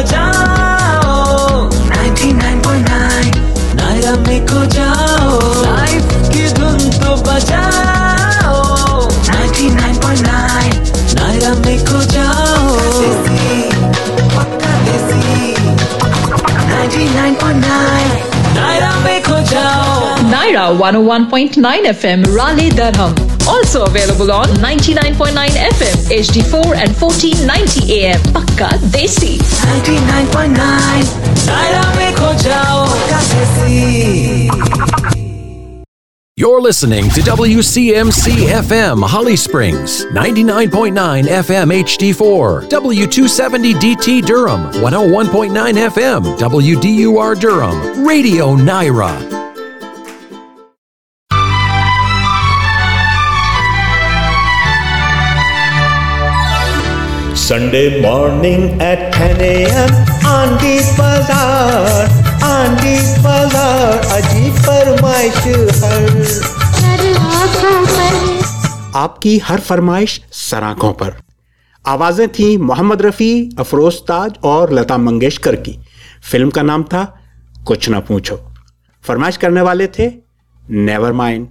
बजाओ 99.9 नायरा में खो जाओ। लाइफ की धुन तो बजाओ। 99.9 नायरा में खो जाओ। देसी पक्का देसी 99.9 नायरा में खो जाओ। Naira 101.9 FM Raleigh Durham. Also available on 99.9 FM, HD4 and 1490 AM. Pakka Desi. 99.9 You're listening to WCMC FM Holly Springs, 99.9 FM HD4, W270DT Durham, 101.9 FM, WDUR Durham, Radio Naira. Sunday morning at 10 a.m. Andy's Bazaar, Andy's Bazaar, अजीब फरमाइश हर आपकी हर फरमाइश सराखों पर। आवाज़ें थी मोहम्मद रफ़ी अफरोज ताज और लता मंगेशकर की। Film का नाम था कुछ ना पूछो। फरमाइश करने वाले थे नेवर माइंड।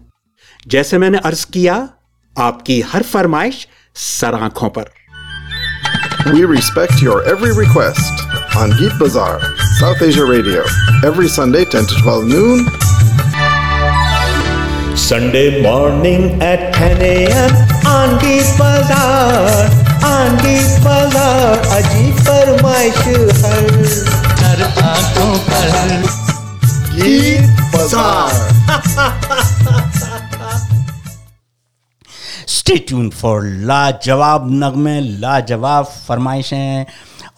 जैसे मैंने अर्ज़ किया आपकी हर फरमाइश सराखों पर। We respect your every request on Geet Bazaar, South Asia Radio, every Sunday 10 to 12 noon. Sunday morning at 10 a.m. Andy's Bazaar, Andy's Bazaar, अजीब फरमाइश हर हर आंखों पर Geet Bazaar. Stay tune for लाजवाब नगमे, लाजवाब फरमाइशें।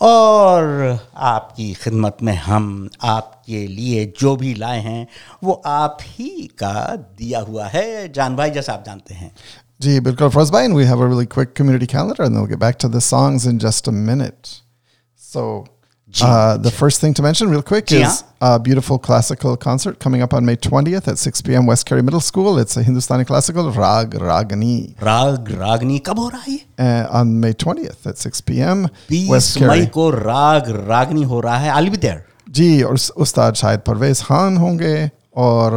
और आपकी खिदमत में हम आपके लिए जो भी लाए हैं, वो आप ही का दिया हुआ है। जान भाई, जैसा आप जानते हैं। जी, बिल्कुल। फ़र्ज़ भाई we have a really quick community calendar and we will get back to the songs in just a minute so uh, the first thing to mention, real quick, Ji, is a beautiful classical concert coming up on May 20th at 6 p.m. West Kerry Middle School. It's a Hindustani classical, Rag Ragani. राग रागनी कब हो रहा है ये Uh, on May 20th at 6 p.m. बीस मई को राग रागनी हो रहा है आई बी देयर जी और उस- उस्ताद शायद परवेज खान होंगे और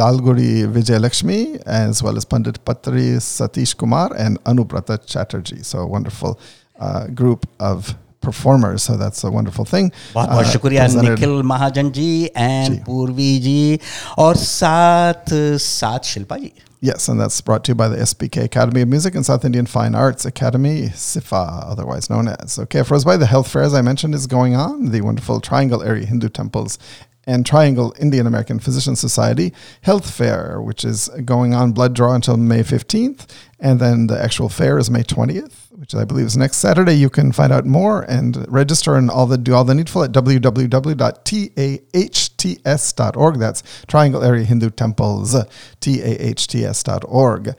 Lalgudi Vijayalakshmi as well as Pandit Patri Satish Kumar and Anubrata Chatterjee so wonderful group of performers so that's a wonderful thing बहुत बहुत Uh, शुक्रिया presented- निखिल महाजन जी एंड जी। पूर्वी जी और साथ साथ शिल्पा जी Yes, and that's brought to you by the SBK Academy of Music and South Indian Fine Arts Academy, SIFA, otherwise known as. Okay, for us by the health fair, as I mentioned, is going on. The wonderful Triangle Area Hindu Temples and Triangle Indian American Physician Society Health Fair, which is going on blood draw until May 15th. And then the actual fair is May 20th, which I believe is next Saturday. You can find out more and register and all the do all the needful at www.tahts.org. That's Triangle Area Hindu Temples, tahts.org.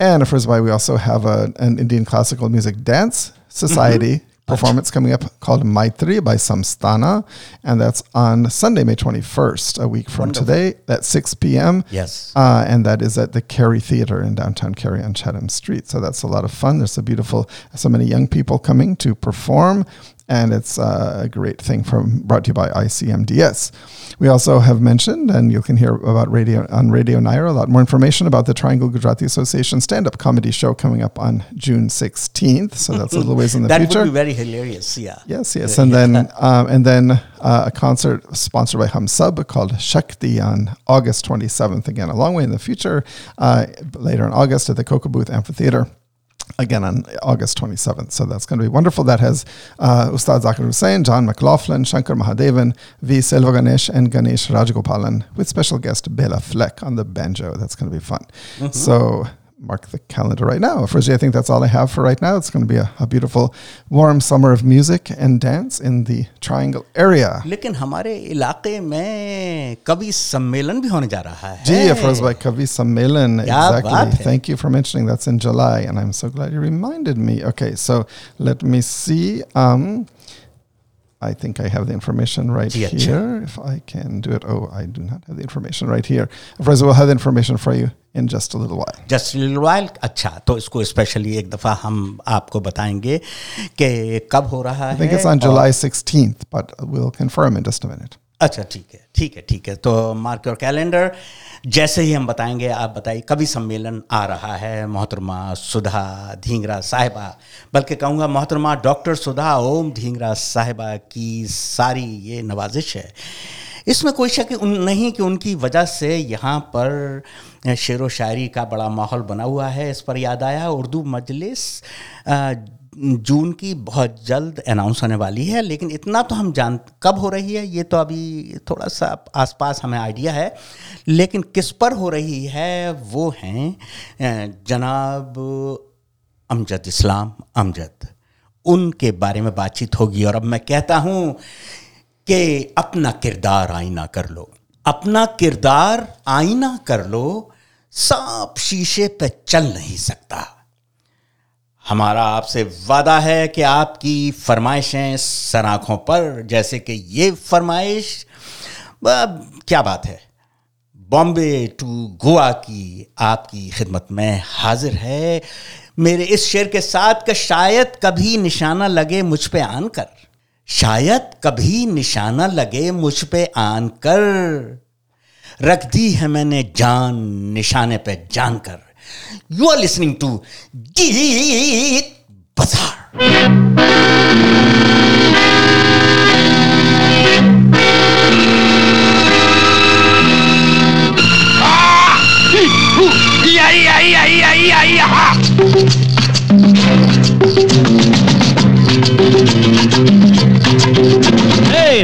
And of course, why we also have a, an Indian classical music dance mm-hmm. society performance coming up called Maitri by Samstana, and that's on Sunday, May 21st, a week from today at 6 p.m. Yes. Uh, and that is at the Cary Theater in downtown Cary on Chatham Street. So that's a lot of fun. There's a beautiful, so many young people coming to perform, and it's uh, a great thing from brought to you by ICMDS. We also have mentioned, and you can hear about radio on Radio Naira a lot more information about the Triangle Gujarati Association stand-up comedy show coming up on June 16th. So that's a little ways in the that future. would be very hilarious yeah Yes, yes, and then um, and then uh, a concert sponsored by Hum Sub called Shakti on August 27th. Again, a long way in the future. Uh, later in August at the Coca Booth Amphitheater. Again on August 27th. So that's going to be wonderful. That has uh, Ustad Zakir Hussain, John McLaughlin, Shankar Mahadevan, V. Selva Ganesh, and Ganesh Rajagopalan with special guest Bela Fleck on the banjo. That's going to be fun. So mark the calendar right now. Firstly, I think that's all I have for right now. It's going to be a, a beautiful, warm summer of music and dance in the Triangle area. लेकिन हमारे इलाके में कवि सम्मेलन भी होने जा रहा है Gee, Afroz by Kavi Sammelan. क्या बात Exactly. है। Thank you for mentioning that's in July, and I'm so glad you reminded me. Okay, so let me see. Um, I think I have the information right जी, अच्छा। here. If I can do it. Oh, I do not have the information right here. Afraza will have the information for you in just a little while. Just while अच्छा तो इसको specially एक दफ़ा हम आपको बताएँगे कि कब हो रहा I है think it's on और- July 16th, but we'll confirm in just a minute. अच्छा ठीक है ठीक है ठीक है तो मार्क योर कैलेंडर जैसे ही हम बताएँगे आप बताइए कभी सम्मेलन आ रहा है मोहतरमा सुधा धींगरा साहिबा बल्कि कहूँगा मोहतरमा डॉक्टर सुधा ओम धींगरा साहिबा की सारी ये नवाजिश है इसमें कोई शक नहीं कि उनकी वजह से यहाँ पर शेर व शायरी का बड़ा माहौल बना हुआ है, इस पर याद आया। उर्दू मजलिस जून की बहुत जल्द अनाउंस होने वाली है, लेकिन इतना तो हम जान, कब हो रही है, ये तो अभी थोड़ा सा आसपास हमें आइडिया है, लेकिन किस पर हो रही है, वो हैं जनाब अमजद इस्लाम, अमजद। उनके बारे में बातचीत होगी, और अब मैं कहता हूँ कि अपना किरदार आईना कर लो। अपना किरदार आईना कर लो सांप शीशे पे चल नहीं सकता। हमारा आपसे वादा है कि आपकी फरमाइशें सराखों पर, जैसे कि ये फरमाइश क्या बात है? बॉम्बे टू गोवा की आपकी खिदमत में हाजिर है। मेरे इस शेर के साथ का शायद कभी निशाना लगे मुझ पे आन कर। शायद कभी निशाना लगे मुझ पे आन कर। रख दी है मैंने जान, निशाने पे जान कर। यू आर लिसनिंग टू गीत बाज़ार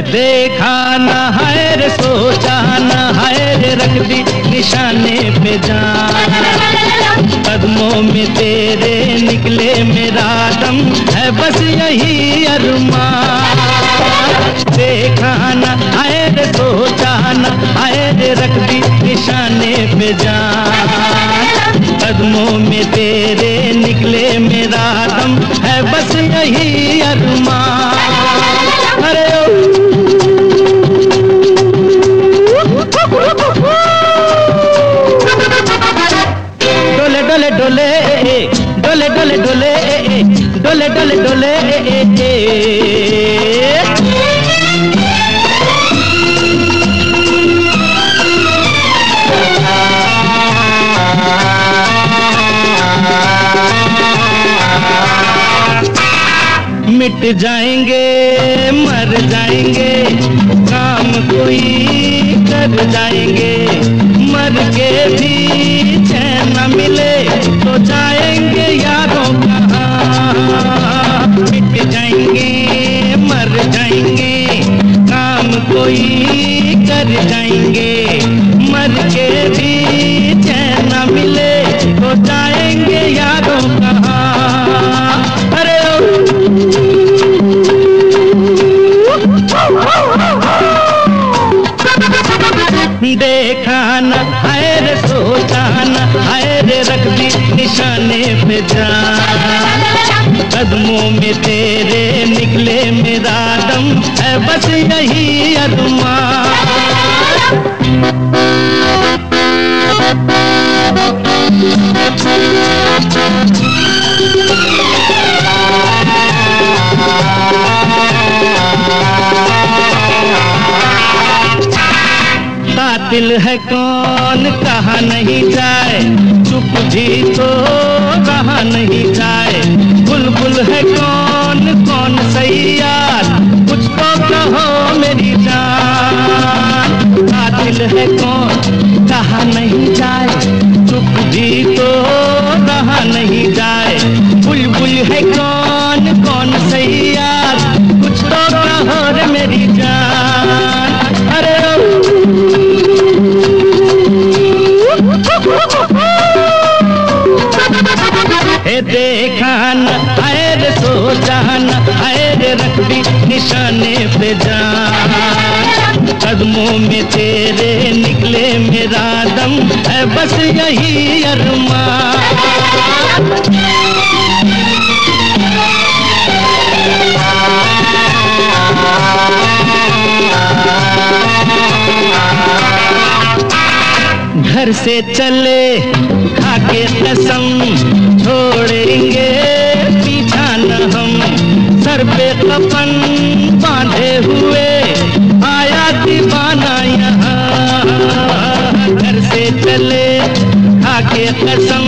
देखा न है रे सोचा न है रे रख दी निशाने पे जान। कदमों में तेरे निकले मेरा दम है बस यही अरमान। देखा न है रे सोचा न है रे रख दी निशाने पे जान। कदमों में तेरे निकले मेरा दम है बस यही अरमान। अरे डोले डोले डोले डोले डोले डोले डोले। मिट जाएँगे, मर जाएँगे, काम कोई कर जाएँगे, मर के भी जाएँगे यारों कहाँ मिट जाएँगे मर जाएँगे काम कोई कर जाएँगे। मर के भी में तेरे निकले मेरा दम है बस यही अरमान कातिल है कौन, कहा नहीं जाए? चुप जी तो कहा नहीं जाए। बुलबुल है कौन कौन सही यार कुछ तो कहो मेरी जान। कातिल है कौन, कहा नहीं जाए? चुप जी तो कहा नहीं जाए। बुलबुल है कौन कौन सही यार कुछ तो कहो रे मेरी जान। है देखा न ऐर सोचा न ऐर रख दी निशाने पे जान कदमों में तेरे निकले मेरा दम, है बस यही अरमान Thank you. घर से चले खाके कसम छोड़ेंगे। पीछा न हम, सर पे कफन बांधे हुए। आया दीवाना यहाँ, घर से चले खाके कसम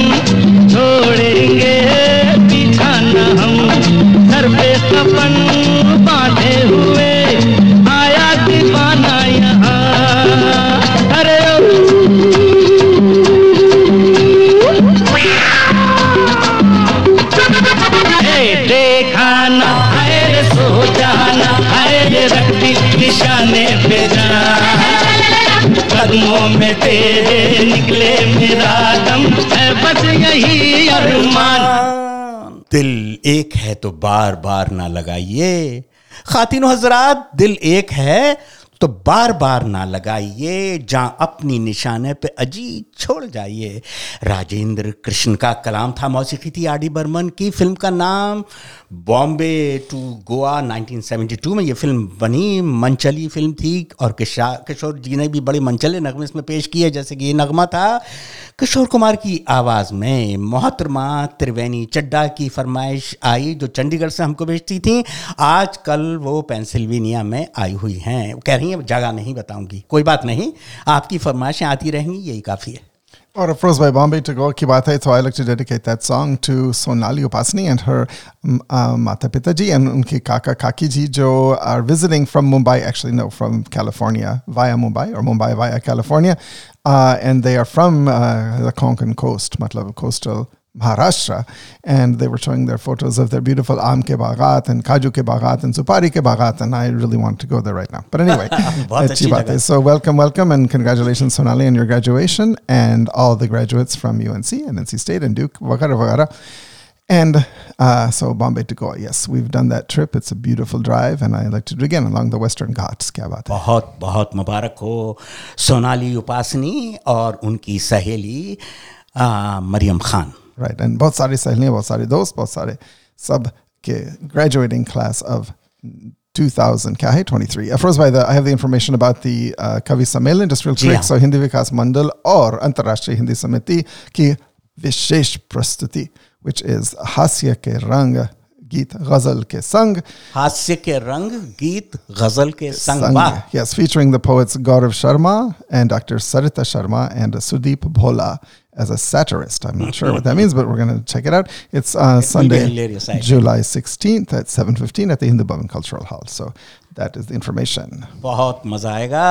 तेरे निकले मेरा दम है बस यही अरमान। दिल एक है तो बार बार ना लगाइए। खातिन हजरात, दिल एक है तो बार बार ना लगाइए, जहाँ अपनी निशाने पे अजी छोड़ जाइए। राजेंद्र कृष्ण का कलाम था मौसीकी थी आर डी बर्मन की फ़िल्म का नाम बॉम्बे टू गोवा 1972 में ये फ़िल्म बनी। मनचली फ़िल्म थी और किशा, किशोर जी ने भी बड़े मनचले नगमे इसमें पेश किए, जैसे कि ये नगमा था। किशोर कुमार की आवाज़ में मोहतरमा त्रिवेणी चड्डा की फरमाइश आई, जो चंडीगढ़ से हमको भेजती थी। आज कल वो पेंसिल्वेनिया में आई हुई हैं। कह रही हैं जगह नहीं बताऊँगी कोई बात नहीं आपकी फरमाइशें आती रहेंगी यही काफ़ी है Or of course by Bombay to go ki baat hai, so I like to dedicate that song to Sonali Upasni and her um, uh, Mata Pita ji and unki kaka kaki ji jo are visiting from Mumbai, actually no, from California via Mumbai or Mumbai via California. Uh, and they are from uh, the Konkan coast, matlab coastal Maharashtra, and they were showing their photos of their beautiful aam ke baghat and kaju ke baghat and supari ke baghat, and I really want to go there right now. But anyway, बहुत अच्छी अच्छी बात जगह। है. So welcome, welcome, and congratulations, Sonali, on your graduation, and all the graduates from UNC and NC State and Duke, Vakara Vakara. And uh, so Bombay to Goa, yes, we've done that trip. It's a beautiful drive, and I like to do it again along the Western Ghats. Kya baat hai? बहुत बहुत मुबारक हो सोनाली उपासनी और उनकी सहेली आ, Maryam Khan Right, and बहुत सारे सहेलियाँ, बहुत सारे दोस्त, बहुत सारे सब के graduating class of 2000 क्या है 23 Afroz by the I have the information about the uh, Kavi Sammelan just real ji quick हाँ। so Hindi Vikas Mandal और अंतर्राष्ट्रीय हिंदी समिति की विशेष प्रस्तुति which is हास्य के रंग गीत गजल के संग हास्य के रंग गीत गजल के संग Sang, वाह yes, featuring the poets Gaurav Sharma and Dr. Sarita Sharma and Sudeep Bhola as a satirist. I'm not sure what that means, but we're going to check it out. It's uh, will be Sunday, hilarious, I think. July 16th at 7.15 at the Hindu Bhavan Cultural Hall. So that is the information. बहुत मज़ा आएगा।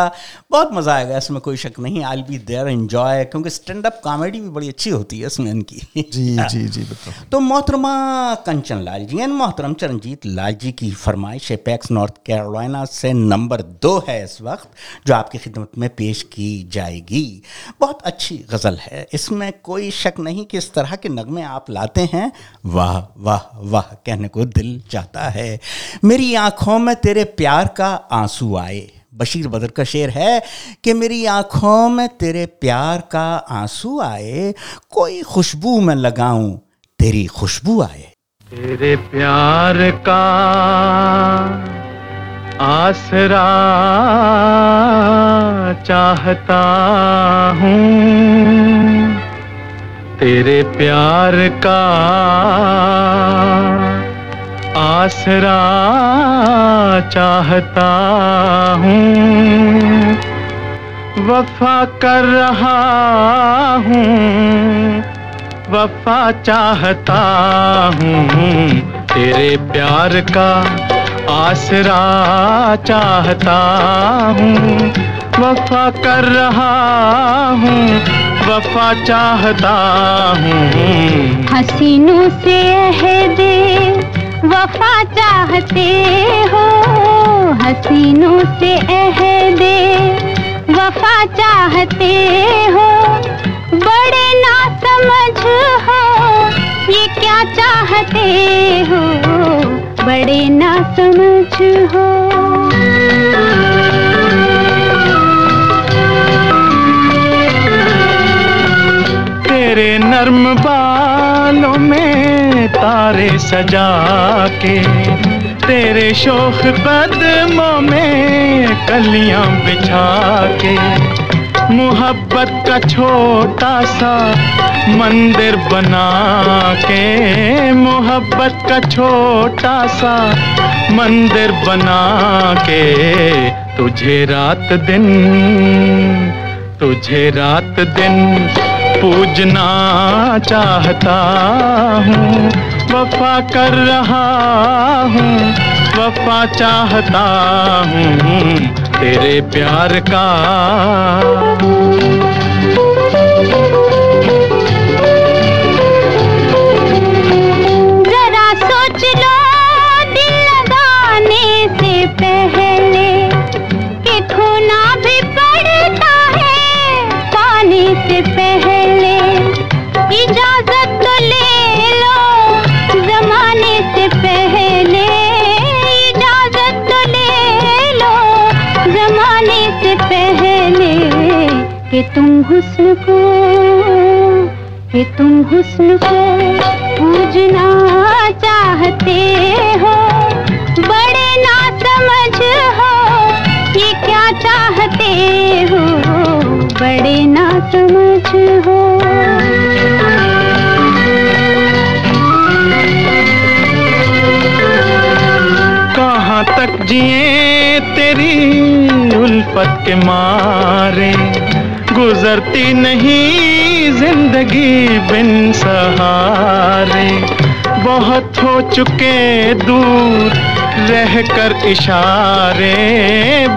बहुत मज़ा आएगा इसमें कोई शक नहीं। आई बी देयर एंजॉय क्योंकि स्टैंड अप कॉमेडी भी बड़ी अच्छी होती है इसमें इनकी। जी जी जी बिल्कुल। तो मोहतरमा कंचन लाल जी एंड मोहतरम चरणजीत लाल जी की फरमाइश एपेक्स नॉर्थ कैरोलिना से नंबर दो है इस वक्त जो आपकी खिदमत में पेश की जाएगी। बहुत अच्छी गज़ल है। इसमें कोई शक नहीं कि इस तरह के नगमे आप लाते हैं वाह वाह वाह कहने को दिल चाहता है। मेरी आँखों में तेरे प्यार का आँसू आए। बशीर बदर का शेर है कि मेरी आँखों में तेरे प्यार का आँसू आए। कोई खुशबू में लगाऊँ, तेरी खुशबू आए। तेरे प्यार का आसरा चाहता हूँ। तेरे प्यार का आसरा चाहता हूँ। वफा कर रहा हूँ। वफा चाहता हूँ। तेरे प्यार का आसरा चाहता हूँ। वफा कर रहा हूँ। वफा चाहता हूँ। हसीनों से अहदे वफा चाहते हो, हसीनों से अहदे। वफा चाहते हो, बड़े ना समझ हो, ये क्या चाहते हो, बड़े ना समझ हो। तेरे नर्म में तारे सजा के तेरे शोख कदमों में कलियाँ बिछा के मोहब्बत का छोटा सा मंदिर बना के मोहब्बत का छोटा सा मंदिर बना के तुझे रात दिन तुझे रात दिन पूजना चाहता हूँ। वफा कर रहा हूँ, वफा चाहता हूँ तेरे प्यार का। तुम हुस्न को कि तुम हुस्न को पूजना चाहते हो। बड़े ना समझ हो, ये क्या चाहते हो? बड़े ना समझ हो। कहाँ तक जिए तेरी उल्फत के मारे? गुजरती नहीं ज़िंदगी बिन सहारे। बहुत हो चुके दूर रह कर इशारे।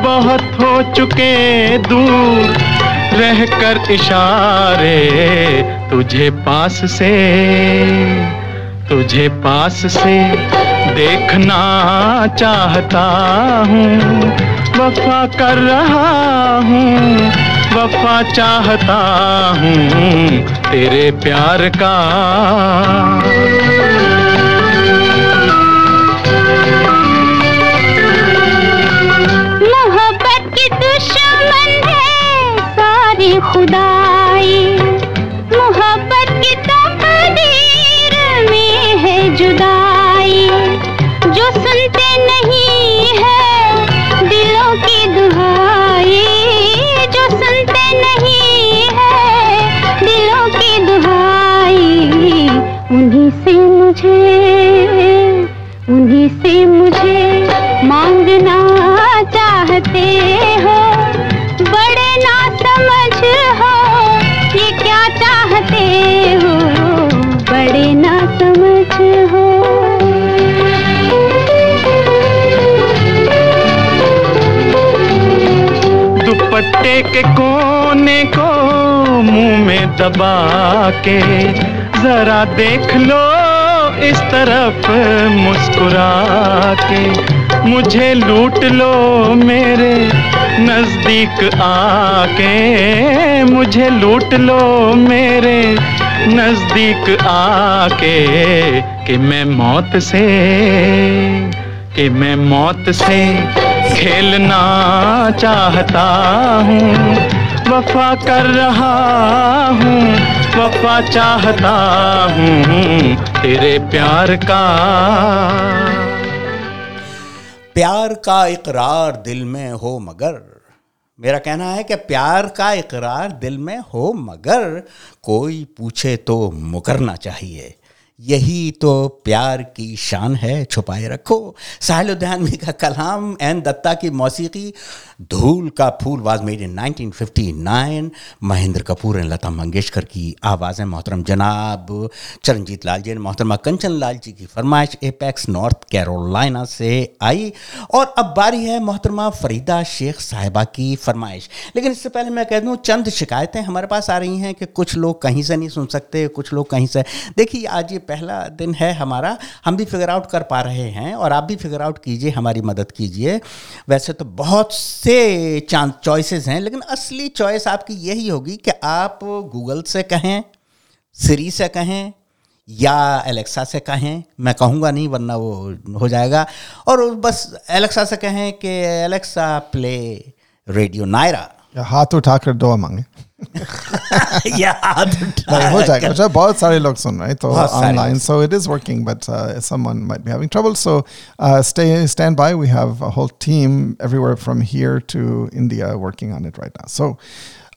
बहुत हो चुके दूर रह कर इशारे। तुझे पास से, तुझे पास से देखना चाहता हूँ। वफा कर रहा हूँ वफा चाहता हूँ तेरे प्यार का। के कोने को मुँह में दबा के जरा देख लो इस तरफ़ मुस्कुरा के। मुझे लूट लो मेरे नज़दीक आके। मुझे लूट लो मेरे नज़दीक आके कि मैं मौत से, कि मैं मौत से खेलना चाहता हूँ, वफा कर रहा हूँ, वफा चाहता हूँ तेरे प्यार का। प्यार का इकरार दिल में हो मगर, मेरा कहना है कि प्यार का इकरार दिल में हो मगर, कोई पूछे तो मुकरना चाहिए। यही तो प्यार की शान है, छुपाए रखो। साहिल उद्यानवी का कलाम एन दत्ता की मौसीकी Dhool Ka Phool was made in 1959 Mahendra Kapoor and Lata Mangeshkar की आवाज़ें, मोहतरम जनाब, चरणजीत लाल जी मोहतरमा कंचन लाल जी की फरमाइश, एपेक्स नॉर्थ कैरोलिना से आई। और अब बारी है मोहतरमा फरीदा शेख साहिबा की फरमाइश। लेकिन इससे पहले मैं कह दूँ, चंद शिकायतें हमारे पास आ रही हैं कि कुछ लोग कहीं से नहीं सुन सकते, कुछ लोग कहीं से। देखिए, आज ये पहला दिन है हमारा, हम भी फिगर आउट कर पा रहे हैं। और आप भी फिगर आउट कीजिए, हमारी मदद कीजिए। वैसे तो बहुत से चांस चॉइसेस हैं, लेकिन असली चॉइस आपकी यही होगी कि आप गूगल से कहें सीरी से कहें, या एलेक्सा से कहें, मैं कहूँगा नहीं, वरना वो हो जाएगा। और बस एलेक्सा से कहें कि एलेक्सा प्ले रेडियो नायरा हाथ उठाकर दुआ मांगे। या हाथ नहीं, हो जाएगा अच्छा, बहुत सारे लोग सुन रहे हैं तो बहुत सारे ऑनलाइन लोग so it is working but uh, someone might be having trouble so uh, stay stand by we have a whole team everywhere from here to India working on it right now so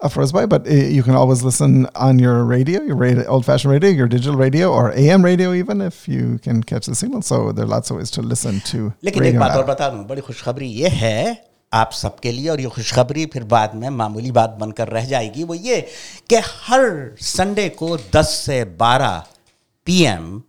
Afroz Bhai, but uh, you can always listen on your radio, your radio, old-fashioned radio, your digital radio, or AM radio, even if you can catch the signal. So there are lots of ways to listen to लेकिन एक radio. बात और now. बता दूँ बड़ी खुशखबरी ये है आप सबके लिए और ये खुशखबरी फिर बाद में मामूली बात बनकर रह जाएगी वो ये कि हर संडे को 10 से 12 पीएम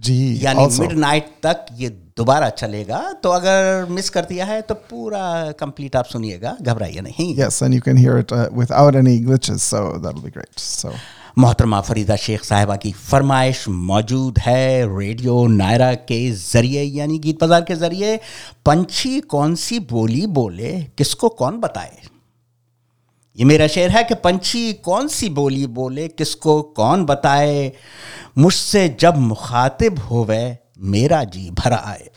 जी, यानी also. मिडनाइट तक ये दोबारा चलेगा तो अगर मिस कर दिया है तो पूरा कंप्लीट आप सुनिएगा घबराइए नहीं Yes, and you can hear it uh, without any glitches, so that'll be great. So मोहतरमा फरीदा शेख साहिबा की फरमाइश मौजूद है रेडियो नायरा के ज़रिए, यानी गीत बाज़ार के ज़रिए। पंछी कौन सी बोली बोले, किसको कौन बताए? ये मेरा शेर है कि पंछी कौन सी बोली बोले, किसको कौन बताए? मुझसे जब मुखातिब होवे, मेरा जी भर आए।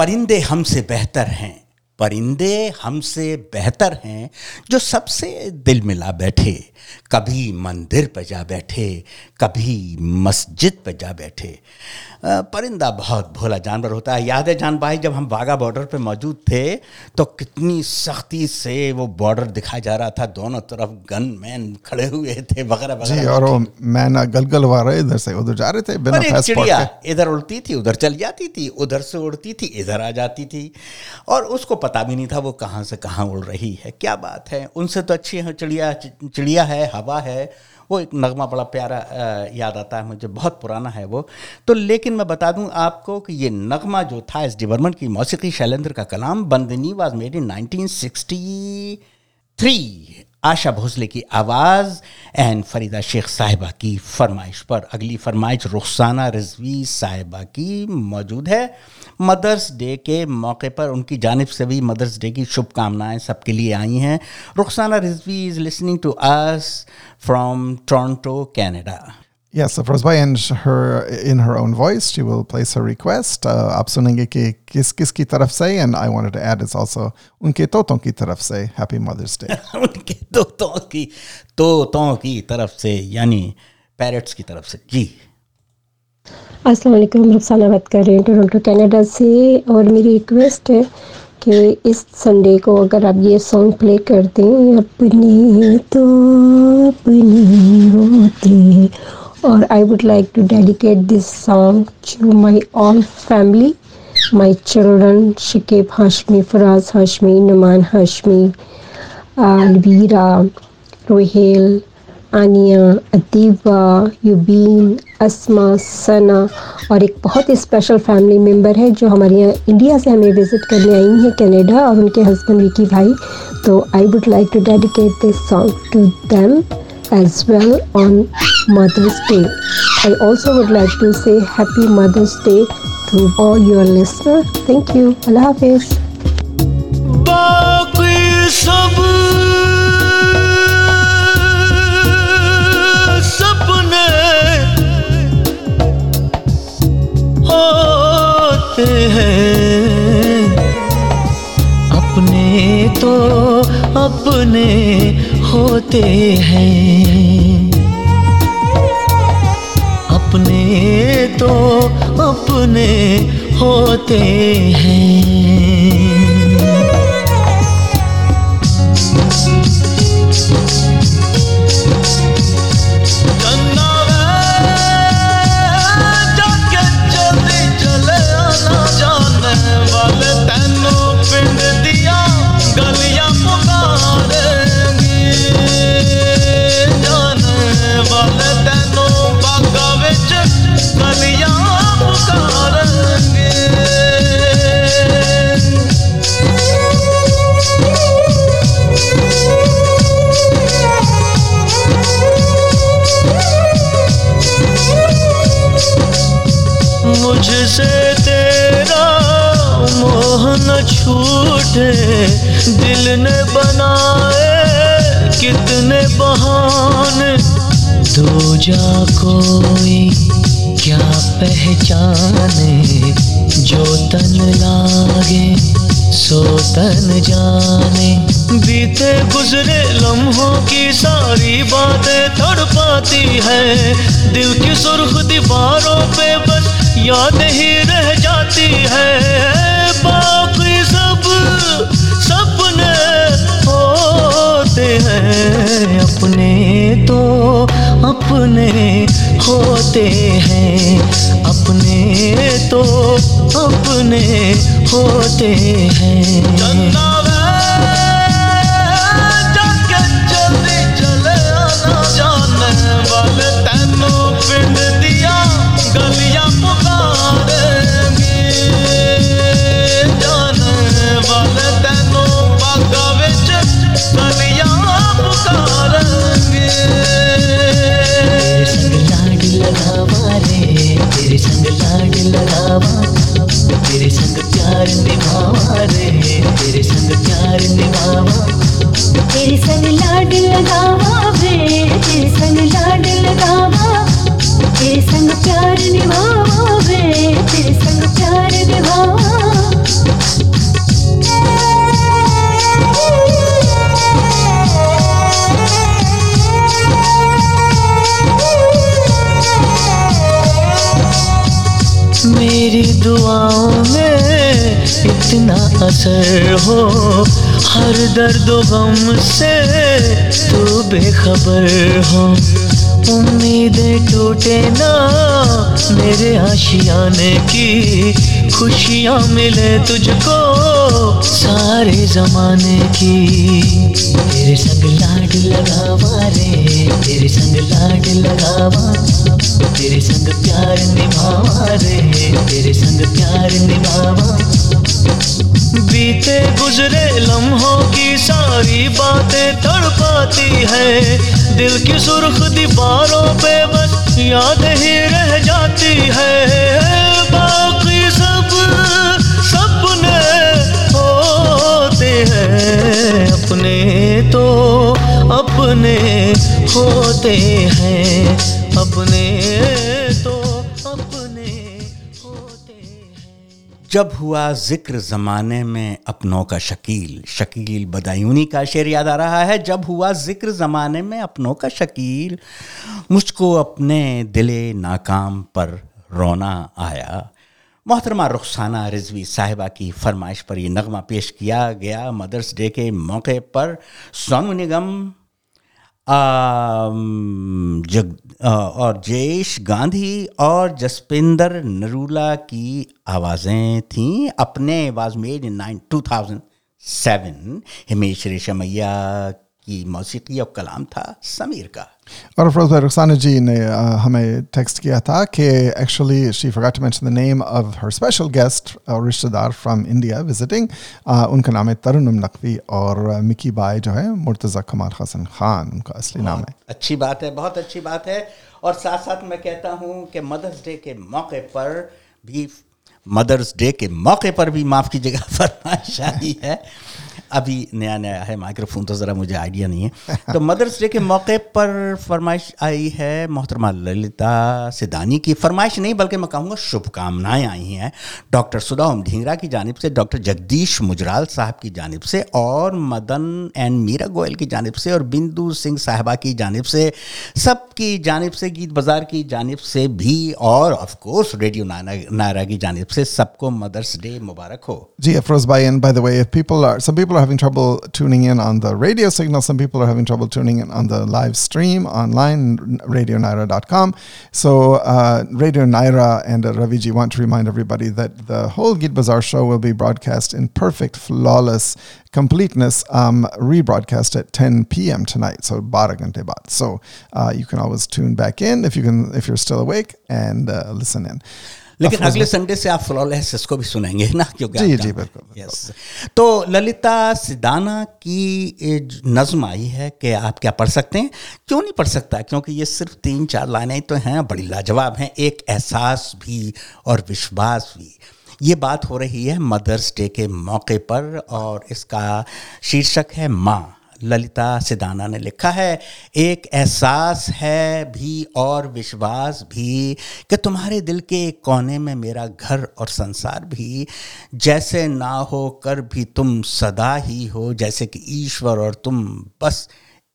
परिंदे हमसे बेहतर हैं। परिंदे हमसे बेहतर हैं जो सबसे दिल मिला बैठे, कभी मंदिर पर जा बैठे, कभी मस्जिद पर जा बैठे। परिंदा बहुत भोला जानवर होता है। याद है जान भाई जब हम बागा बॉर्डर पे मौजूद थे तो कितनी सख्ती से वो बॉर्डर दिखाया जा रहा था। दोनों तरफ़ गन मैन खड़े हुए थे वगैरह जी और वो मैना गलगल रहे इधर से उधर जा रहे थे बिना एक चिड़िया इधर उड़ती थी उधर चल जाती थी उधर से उड़ती थी इधर आ जाती थी। और उसको पता भी नहीं था वो कहाँ से कहाँ उड़ रही है क्या बात है। उनसे तो अच्छी है चिड़िया चिड़िया है हवा है वो एक नगमा बड़ा प्यारा याद आता है मुझे, बहुत पुराना है वो। तो लेकिन मैं बता दूँ आपको कि ये नगमा जो था इस डी बर्मन की मौसीकी शैलेंद्र का कलाम Bandini was made in 1963 Asha Bhosle की आवाज़, एंड फरीदा शेख साहिबा की फरमाइश पर अगली फरमाइश रुखसाना रिजवी साहिबा की मौजूद है। मदर्स डे के मौके पर उनकी जानब से भी मदर्स डे की शुभकामनाएँ सबके लिए आई हैं। Rukhsana Rizvi is listening to us from Toronto Canada Yes, so First and her in her own voice, she will place her request. Uh, आप सुनेंगे कि किस किस की तरफ से and I wanted to add it's also उनके तोतों की तरफ से Happy Mother's Day. उनके तोतों की तोतों की तरफ से यानी पैरट्स की तरफ से जी अस्सलाम वालेकुम रुखसाना बात कर रहे हैं टोरंटो कनाडा से और मेरी रिक्वेस्ट है कि इस संडे को अगर आप ये सॉन्ग प्ले कर दें अपने तो अपने होते हैं और I would like to dedicate this song to my all family my children Shakeb Hashmi Faraz Hashmi Numan Hashmi Alvira Rohel Aniya Adiba Yubin Asma Sana और एक बहुत ही स्पेशल फैमिली मेंबर है जो हमारे यहाँ इंडिया से हमें विज़िट करने आई हैं कनाडा और उनके हस्बैंड विकी भाई। तो I would like to dedicate this song to them as well on Mother's Day. I also would like to say Happy Mother's Day to all your listeners. Thank you. Allah Hafiz. अपने तो अपने होते हैं। अपने तो अपने होते हैं। छूटे, दिल ने बनाए कितने बहाने। दो जा कोई क्या पहचाने, जो तन लागे सो तन जाने। बीते गुजरे लम्हों की सारी बातें तड़ पाती है। दिल की सुर्ख दीवारों पे बस याद ही रह जाती है। सब सपने होते हैं अपने तो अपने होते हैं अपने तो अपने होते हैं। दर्द गम से, तू बेखबर हो उम्मीदें टूटे ना, मेरे आशियाने की खुशियाँ मिले तुझको सारे जमाने की। तेरे संग लाड लगावा रे, तेरे संग लाड लगावा तेरे संग प्यार निभावा रे, तेरे संग प्यार निभावा बीते गुजरे लम्हों की सारी बातें तड़पाती है। दिल की सुर्ख दीवारों पे बस याद ही रह जाती है। बाकी सब सपने होते हैं, अपने तो अपने होते हैं, अपने जब हुआ ज़िक्र ज़माने में अपनों का शकील शकील बदायूनी का शेर याद आ रहा है, जब हुआ ज़िक्र ज़माने में अपनों का शकील, मुझको अपने दिले नाकाम पर रोना आया। मोहतरमा रुखसाना रिजवी साहिबा की फरमाइश पर यह नगमा पेश किया गया मदर्स डे के मौके पर सोनू निगम जग और जयेश गांधी और जसपिंदर नरूला की आवाज़ें थीं अपने was made in nine two thousand seven Himesh Reshammiya की मौसीकी और कलाम था समीर का। और रुखसाना जी ने uh, हमें टेक्स्ट किया था कि actually she forgot to mention the name of her special guest और रिश्तेदार फ्रॉम इंडिया विजिटिंग उनका नाम है तरुणम नकवी और मिकी बाय जो है मुर्तज़ा कमाल हसन खान उनका असली नाम है। अच्छी बात है बहुत अच्छी बात है। और साथ साथ मैं कहता हूँ कि मदर्स डे के मौके पर भी मदर्स डे के मौके पर भी माफ़ कीजिएगा फरमाइश आई है। अभी नया नया है माइक्रोफोन तो ज़रा मुझे आइडिया नहीं है। तो मदर्स डे के मौके पर फरमाइश आई है मोहतरमा ललिता सिदानी की। फरमाइश नहीं बल्कि मैं कहूँगा शुभकामनाएँ आई हैं डॉक्टर सुधा ओम ढींगरा की जानिब से डॉक्टर जगदीश मुजराल साहब की जानिब से और मदन एंड मीरा गोयल की जानब से और बिंदु सिंह साहबा की जानब से सबकी जानब से गीत बाज़ार की जानब से भी और ऑफ़ कोर्स रेडियो नायरा की जानब से सबको मदर्स डे मुबारक हो। Afroz Bhai, and by the way, if people are, some people are having trouble tuning in on the radio signal, some people are having trouble tuning in on the live stream online, radionaira.com. So, uh, Radio Naira and uh, Raviji want to remind everybody that the whole Git Bazaar show will be broadcast in perfect, flawless completeness, um, rebroadcast at 10 p.m. tonight. So, 12 ghante baad. So, uh, you can always tune back in if you can, if you're still awake and uh, listen in. लेकिन अगले Sunday से आप flawless इसको भी सुनेंगे ना क्योंकि जी, जी, बिल्कुल, यस तो ललिता सिदाना की नज्म आई है कि आप क्या पढ़ सकते हैं? क्यों नहीं पढ़ सकता? क्योंकि ये सिर्फ़ तीन चार लाइनें ही तो हैं बड़ी लाजवाब हैं। एक एहसास भी और विश्वास भी। ये बात हो रही है मदर्स डे के मौके पर और इसका शीर्षक है माँ। ललिता सिदाना ने लिखा है, एक एहसास है भी और विश्वास भी कि तुम्हारे दिल के एक कोने में मेरा घर और संसार भी। जैसे ना हो कर भी तुम सदा ही हो, जैसे कि ईश्वर और तुम बस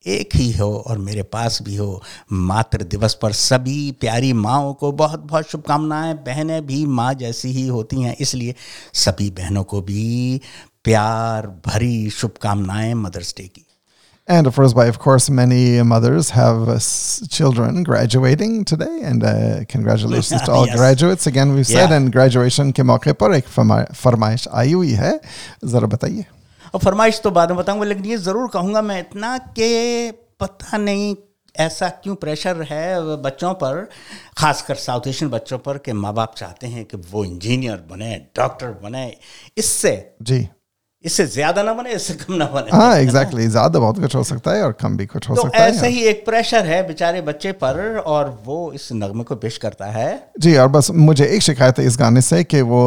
एक ही हो और मेरे पास भी हो। मातृ दिवस पर सभी प्यारी माओं को बहुत बहुत शुभकामनाएँ, बहनें भी माँ जैसी ही होती हैं, इसलिए सभी बहनों को भी प्यार भरी शुभकामनाएँ मदर्स डे की। And of course, by of course, many mothers have uh, s- children graduating today, and uh, congratulations to all Yes. graduates. Again, we've said, Yeah. and graduation के मौके पर एक फरमा- फरमाइश आई हुई है जरा बताइए और फरमाइश तो बाद में बताऊंगा लेकिन ये ज़रूर कहूँगा मैं इतना कि पता नहीं ऐसा क्यों प्रेशर है बच्चों पर खासकर साउथ एशियन बच्चों पर कि माँ बाप चाहते हैं कि वो इंजीनियर बने डॉक्टर बने इससे जी इससे ज़्यादा ना बने इससे कम ना बने। हाँ एग्जैक्टली ज़्यादा बहुत कुछ हो सकता है और कम भी कुछ हो तो सकता है। ऐसे ही एक प्रेशर है बेचारे बच्चे पर और वो इस नगमे को पेश करता है। जी और बस मुझे एक शिकायत है इस गाने से कि वो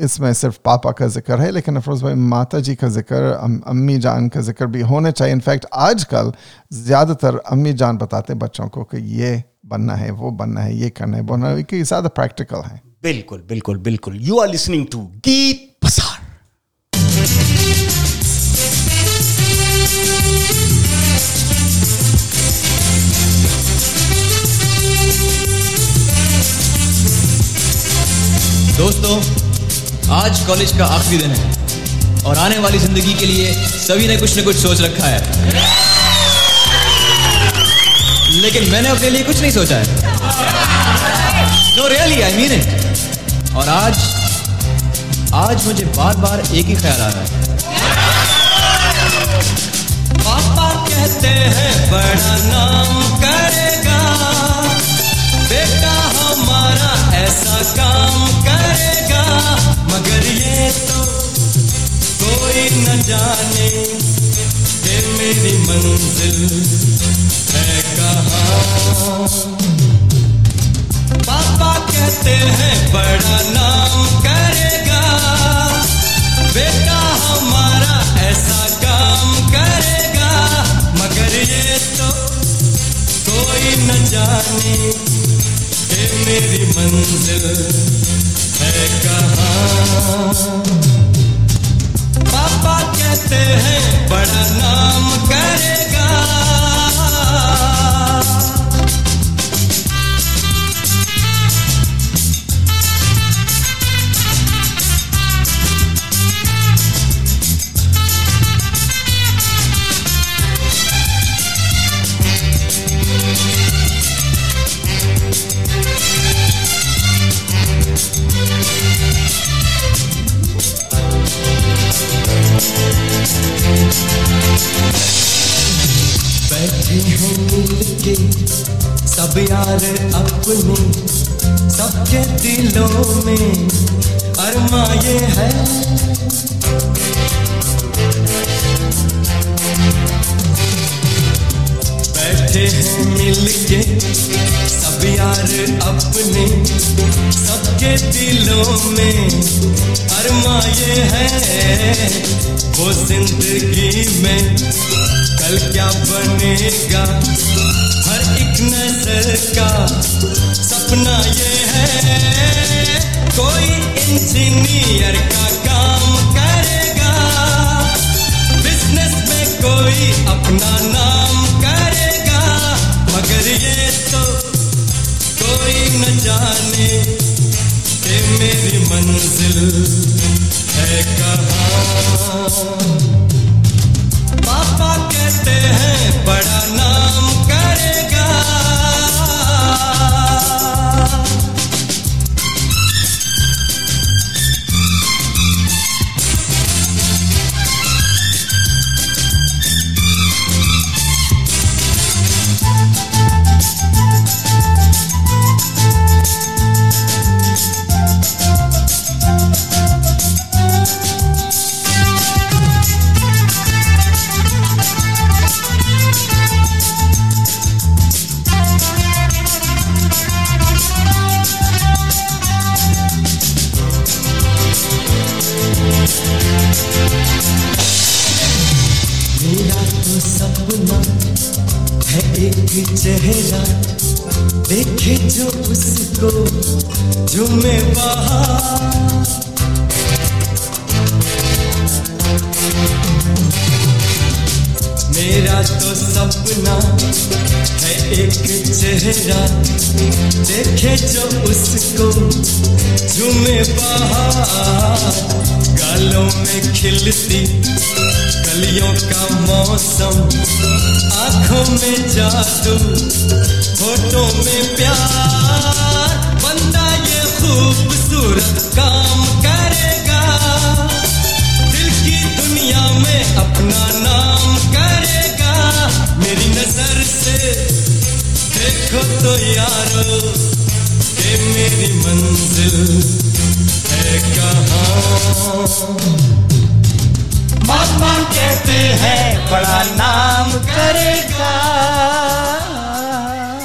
इसमें सिर्फ़ पापा का ज़िक्र है लेकिन अफरोज भाई माता जी का ज़िक्र अम, अम्मी जान का ज़िक्र भी होना चाहिए। इनफैक्ट आजकल ज़्यादातर अम्मी जान बताते हैं बच्चों को कि ये बनना है वो बनना है ये करना है वो बनना है कि ज़्यादा प्रैक्टिकल है। बिल्कुल बिल्कुल बिल्कुल। यू आर लिसनिंग टू गीत पसार दोस्तों, आज कॉलेज का आखिरी दिन है और आने वाली ज़िंदगी के लिए सभी ने कुछ न कुछ सोच रखा है। लेकिन मैंने अपने लिए कुछ नहीं सोचा है। No really I mean it और आज आज मुझे बार बार एक ही ख्याल आ रहा है। पापा कहते हैं, बड़ा नाम करेगा। बेटा हमारा ऐसा काम करेगा, मगर ये तो कोई न जाने कि मेरी मंजिल है कहाँ। पापा कहते हैं, बड़ा नाम करेगा। बेटा हमारा ऐसा काम करेगा, मगर ये तो कोई न जाने मेरी मंजिल है कहाँ? पापा कहते हैं बड़ा नाम करेगा। यार अपने सबके दिलों में अरमा ये है। बैठे हैं मिलके सब यार अपने सबके दिलों में अरमा ये है। वो ज़िंदगी में कल क्या बनेगा? हर एक नज़र का सपना ये है। कोई इंजीनियर का काम करेगा। बिज़नेस में कोई अपना नाम करेगा। मगर ये तो कोई न जाने कि मेरी मंजिल है कहाँ। पापा कहते हैं, बड़ा नाम करेगा मेरा चेहरा देखे जो उसको झूमे बाहर मेरा तो सपना है एक चेहरा देखे जो उसको झूमे बाहर गालों में खिलती कलियों का मौसम। आँखों में जादू, होठों में प्यार। बंदा ये खूबसूरत काम करेगा। दिल की दुनिया में अपना नाम करेगा। मेरी नज़र से देखो तो यारो कि मेरी मंजिल है कहाँ? मामा कहते हैं बड़ा नाम करेगा।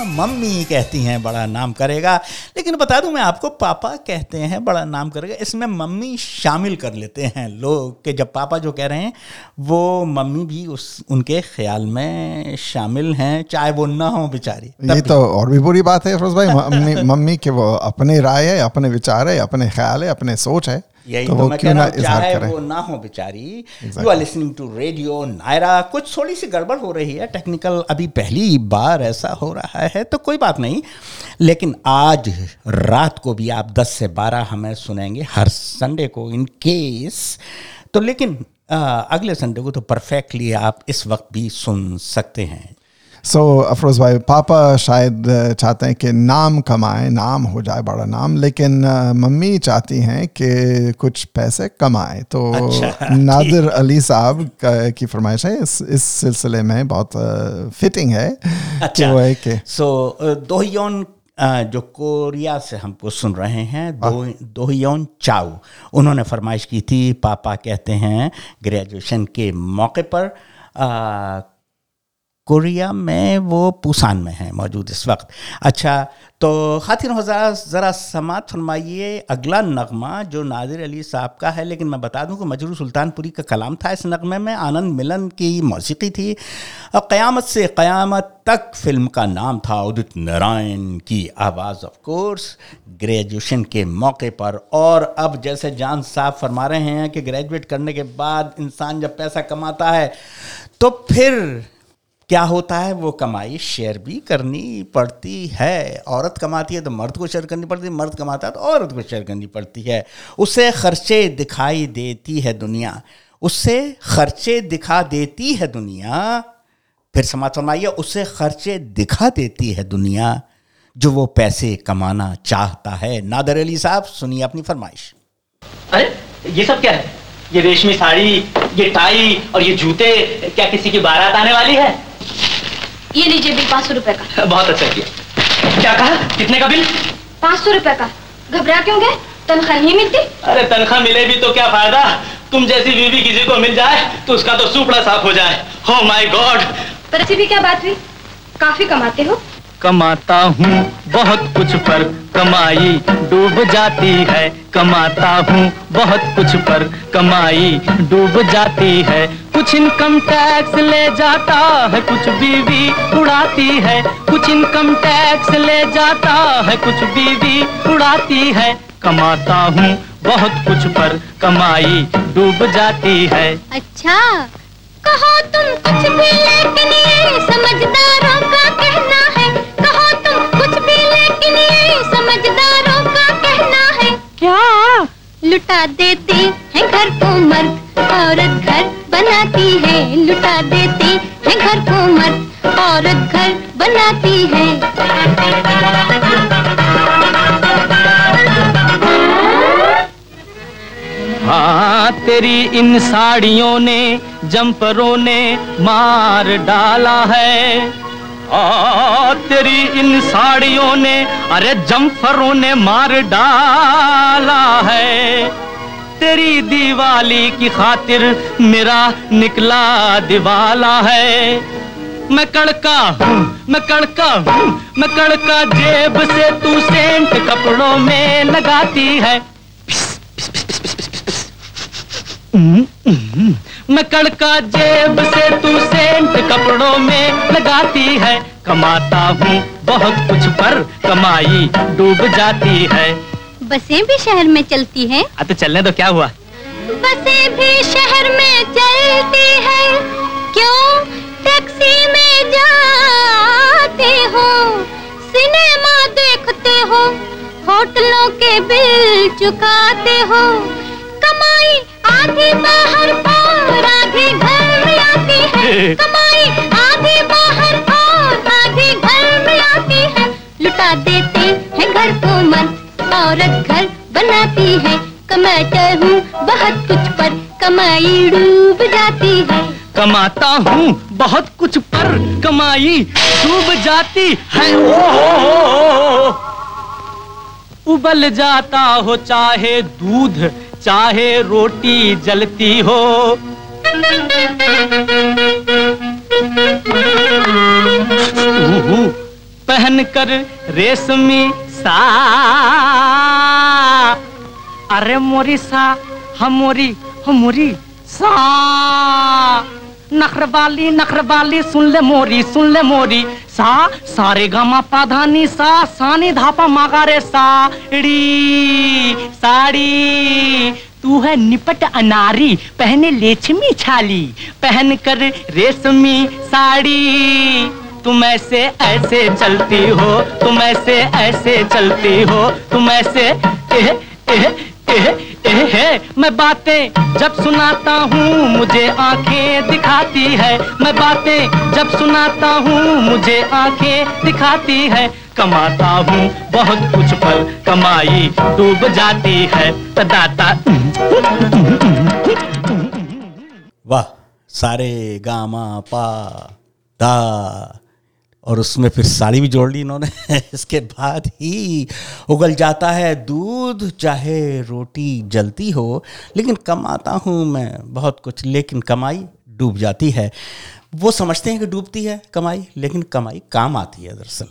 मम्मी कहती हैं बड़ा नाम करेगा। लेकिन बता दूँ मैं आपको पापा कहते हैं बड़ा नाम करेगा। इसमें मम्मी शामिल कर लेते हैं लोग के जब पापा जो कह रहे हैं वो मम्मी भी उस उनके ख्याल में शामिल हैं चाहे वो ना हो बेचारी। ये तो और भी बुरी बात है भाई। मम्मी मम्मी के वो अपने राय है अपने विचार है अपने ख्याल है अपने सोच है। यही तो तो, मैं कह रहा हूँ चाहे वो ना हो बेचारी you are listening to radio Naira कुछ थोड़ी सी गड़बड़ हो रही है टेक्निकल अभी पहली बार ऐसा हो रहा है तो कोई बात नहीं। लेकिन आज रात को भी आप 10 से 12 हमें सुनेंगे हर संडे को इन केस तो लेकिन आ, अगले संडे को तो परफेक्टली आप इस वक्त भी सुन सकते हैं। सो अफरोज भाई पापा शायद चाहते हैं कि नाम कमाएँ नाम हो जाए बड़ा नाम लेकिन मम्मी चाहती हैं कि कुछ पैसे कमाएँ। तो अच्छा, नादिर अली साहब की फरमाइश है इस इस सिलसिले में बहुत फिटिंग है वो है कि सो दोहियोन अ, जो कोरिया से हमको सुन रहे हैं दो दोहियोन चाउ उन्होंने फरमाइश की थी पापा कहते हैं ग्रेजुएशन के मौके पर अ, कोरिया में वो पूसान में है मौजूद इस वक्त। अच्छा तो खातिन हज़ार, ज़रा समात फरमाइए अगला नगमा जो नादिर अली साहब का है, लेकिन मैं बता दूँ कि मजरू सुल्तानपुरी का कलाम था इस नगमे में, आनंद मिलन की मौसीकी थी। और क़यामत से क़यामत तक फ़िल्म का नाम था उदित नारायण की आवाज़ ऑफ़ कोर्स ग्रेजुएशन के मौके पर। और अब जैसे जान साहब फरमा रहे हैं कि ग्रेजुएट करने के बाद इंसान जब पैसा कमाता है तो फिर क्या होता है? वो कमाई शेयर भी करनी पड़ती है। औरत कमाती है तो मर्द को शेयर करनी पड़ती है, मर्द कमाता है तो औरत को शेयर करनी पड़ती है। उससे खर्चे दिखाई देती है दुनिया। उससे खर्चे दिखा देती है दुनिया। फिर समाज फरमाइए उससे खर्चे दिखा देती है दुनिया जो वो पैसे कमाना चाहता है। नादर अली साहब, सुनिए अपनी फरमाइश। अरे, ये सब क्या है? ये रेशमी साड़ी, ये टाई और ये जूते, क्या किसी की बारात आने वाली है? ये लीजिए बिल पाँच सौ रुपए का। बहुत अच्छा किया। क्या कहा? कितने का बिल? पाँच सौ रुपए का। घबरा क्यों गए? तनख्वाह नहीं मिलती? अरे तनख्वाह मिले भी तो क्या फ़ायदा? तुम जैसी बीवी किसी को मिल जाए तो उसका तो सुपड़ा साफ़ हो जाए। हो माई गॉड पर ऐसी भी क्या बात हुई? काफ़ी कमाते हो। कमाता हूँ, बहुत कुछ पर कमाई डूब जाती है। कमाता हूँ, बहुत कुछ पर कमाई डूब जाती है। कुछ इनकम टैक्स ले जाता है, कुछ बीवी उड़ाती है। कुछ इनकम टैक्स ले जाता है, कुछ बीवी उड़ाती है। कमाता हूँ, बहुत कुछ पर कमाई डूब जाती है। अच्छा कहो तुम कुछ भी, लेकिन ये समझदारों का कहना ये समझदारों का कहना है। क्या? लुटा देते हैं घर को मर्द औरत घर बनाती है। लुटा देते हैं घर को मर्द औरत घर बनाती है। हाँ तेरी इन साड़ियों ने जंपरों ने मार डाला है। तेरी इन साड़ियों ने अरे जम्फरों ने मार डाला है। तेरी दिवाली की खातिर मेरा निकला दिवाला है। मैं कड़का हूँ मैं कड़का हूँ मैं कड़का जेब से तू सेंट कपड़ों में लगाती है। हम्म, हम्म, मैं कड़का जेब से तू सेंट कपड़ों में लगाती है। कमाता हूँ बहुत कुछ पर कमाई डूब जाती है। बसें भी शहर में चलती हैं। अब तो चलने तो क्या हुआ? बसें भी शहर में चलती है। क्यों? टैक्सी में जाते हो सिनेमा देखते हो होटलों के बिल चुकाते हो। कमाई आधी बाहर और आधी घर में आती है। कमाई आधी बाहर और आधी घर में आती है। लुटा देते हैं घर को मर्द औरत घर बनाती है। कमाता हूँ बहुत कुछ पर कमाई डूब जाती है। कमाता हूँ बहुत कुछ पर कमाई डूब जाती है। ओ उबल जाता हो चाहे दूध चाहे रोटी जलती हो। पहन कर रेशमी सा। अरे मोरी सा हम मोरी हम मोरी सा। नखरवाली नखरवाली सुन ले मोरी सुन ले मोरी। सा सारे गामा पाधानी सा सानी धापा मागारे साड़ी साड़ी। तू है निपट अनारी पहने लेछमी छाली पहन कर रेशमी साड़ी। तुम ऐसे ऐसे चलती हो तुम ऐसे ऐसे चलती हो तुम ऐसे एह, एह, मैं बातें जब सुनाता हूँ, मुझे आँखें दिखाती है। मैं बातें जब सुनाता हूँ, मुझे आँखें दिखाती है। कमाता हूँ बहुत कुछ पर कमाई डूब जाती है। दाता वाह, सारे गामा पा दा। और उसमें फिर साड़ी भी जोड़ ली इन्होंने। इसके बाद ही उगल जाता है दूध, चाहे रोटी जलती हो, लेकिन कमाता हूँ मैं बहुत कुछ, लेकिन कमाई डूब जाती है। वो समझते हैं कि डूबती है कमाई, लेकिन कमाई काम आती है दरअसल।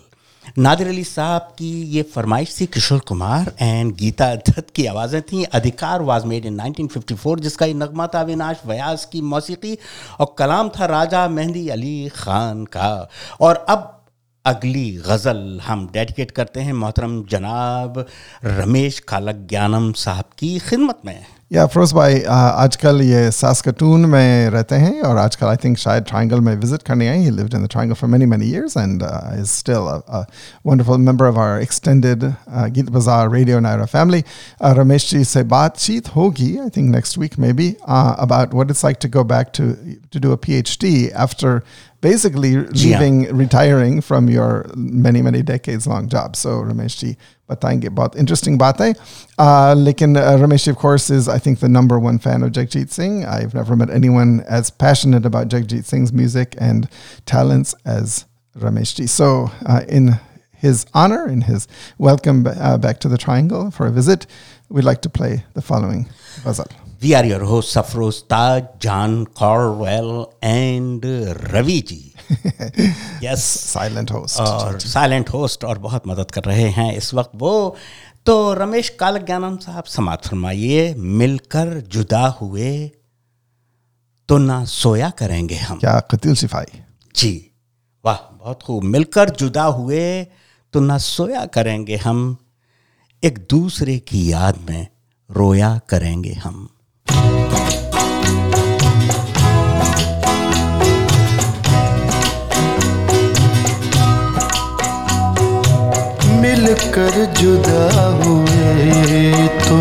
नादिर अली साहब की ये फरमाइश थी किशोर कुमार एंड गीता दत्त की आवाज़ें थीं। अधिकार वाज मेड इन 1954 जिसका ये नगमा था अविनाश व्यास की मौसीकी और कलाम था राजा मेहंदी अली ख़ान का। और अब अगली गज़ल हम डेडिकेट करते हैं मोहतरम जनाब रमेश कालक ज्ञानम साहब की खिदमत में। या फरोज भाई आ, आजकल ये सास्कटून में रहते हैं और आजकल आई थिंक शायद ट्रायंगल में विज़िट करने आए ही। Lived in the triangle for many many years and is still a wonderful member of our extended Geet Bazaar radio Naira family Ramesh ji से बातचीत होगी I think next week may be about what it's like to go back to to do a PhD after basically जी हाँ। leaving retiring from your many many decades long job so ramesh ji बताएंगे बहुत interesting बात है uh, लेकिन uh, Ramesh of course is I think the number one fan of Jagjit Singh I've never met anyone as passionate about Jagjit Singh's music and talents as Ramesh ji so uh, in his honor in his welcome uh, back to the triangle for a visit we'd like to play the following ghazal We are your hosts, Safroz Taj, John Corwell, and Ravi ji. Yes silent host और silent host और बहुत मदद कर रहे हैं इस वक्त वो। तो रमेश कालक ज्ञानम साहब समात फरमाइए मिलकर जुदा हुए तो ना सोया करेंगे हम। क्या कतिल सिफाई जी वाह बहुत खूब। मिलकर जुदा हुए तो ना सोया करेंगे हम एक दूसरे की याद में रोया करेंगे हम। मिलकर जुदा हुए तो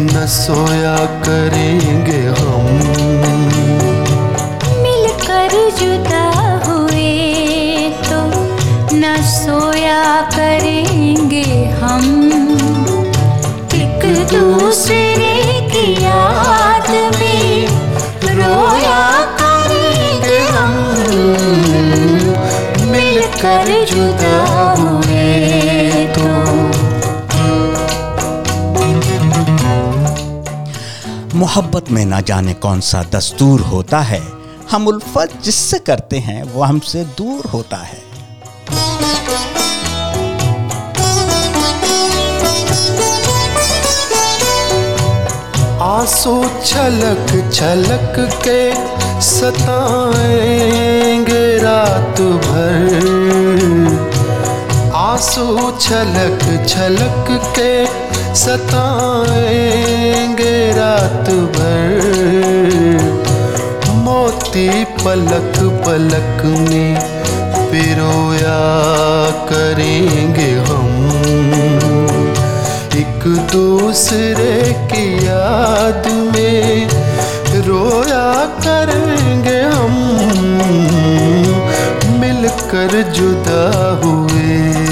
न सोया करेंगे हम। मिलकर जुदा हुए तो न सोया करेंगे हम। एक दूसरे याद में रोया करेंगे हम मिलकर जुदा हुए तो। मोहब्बत में ना जाने कौन सा दस्तूर होता है। हम उल्फत जिससे करते हैं, वो हमसे दूर होता है। आँसू छलक छलक के सताएँगे रात भर। आँसू छलक छलक के सताएँगे रात भर। मोती पलक पलक में पिरोया करेंगे एक दूसरे की याद में रोया करेंगे हम मिलकर जुदा हुए।